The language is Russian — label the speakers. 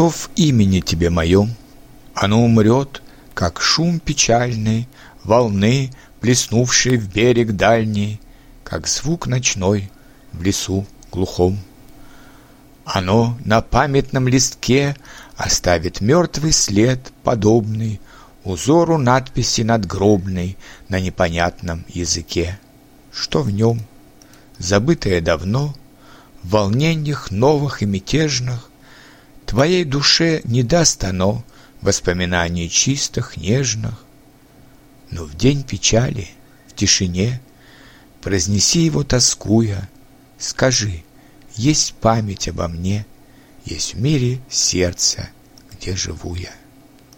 Speaker 1: Что в имени тебе моем? Оно умрет, как шум печальный Волны, плеснувшей в берег дальний, Как звук ночной в лесу глухом. Оно на памятном листке Оставит мертвый след, подобный Узору надписи надгробной На непонятном языке. Что в нем? Забытое давно, В волнениях новых и мятежных, Твоей душе не даст оно Воспоминаний чистых, нежных. Но в день печали, в тишине, Произнеси его тоскуя, Скажи, есть память обо мне, Есть в мире сердце, где живу я.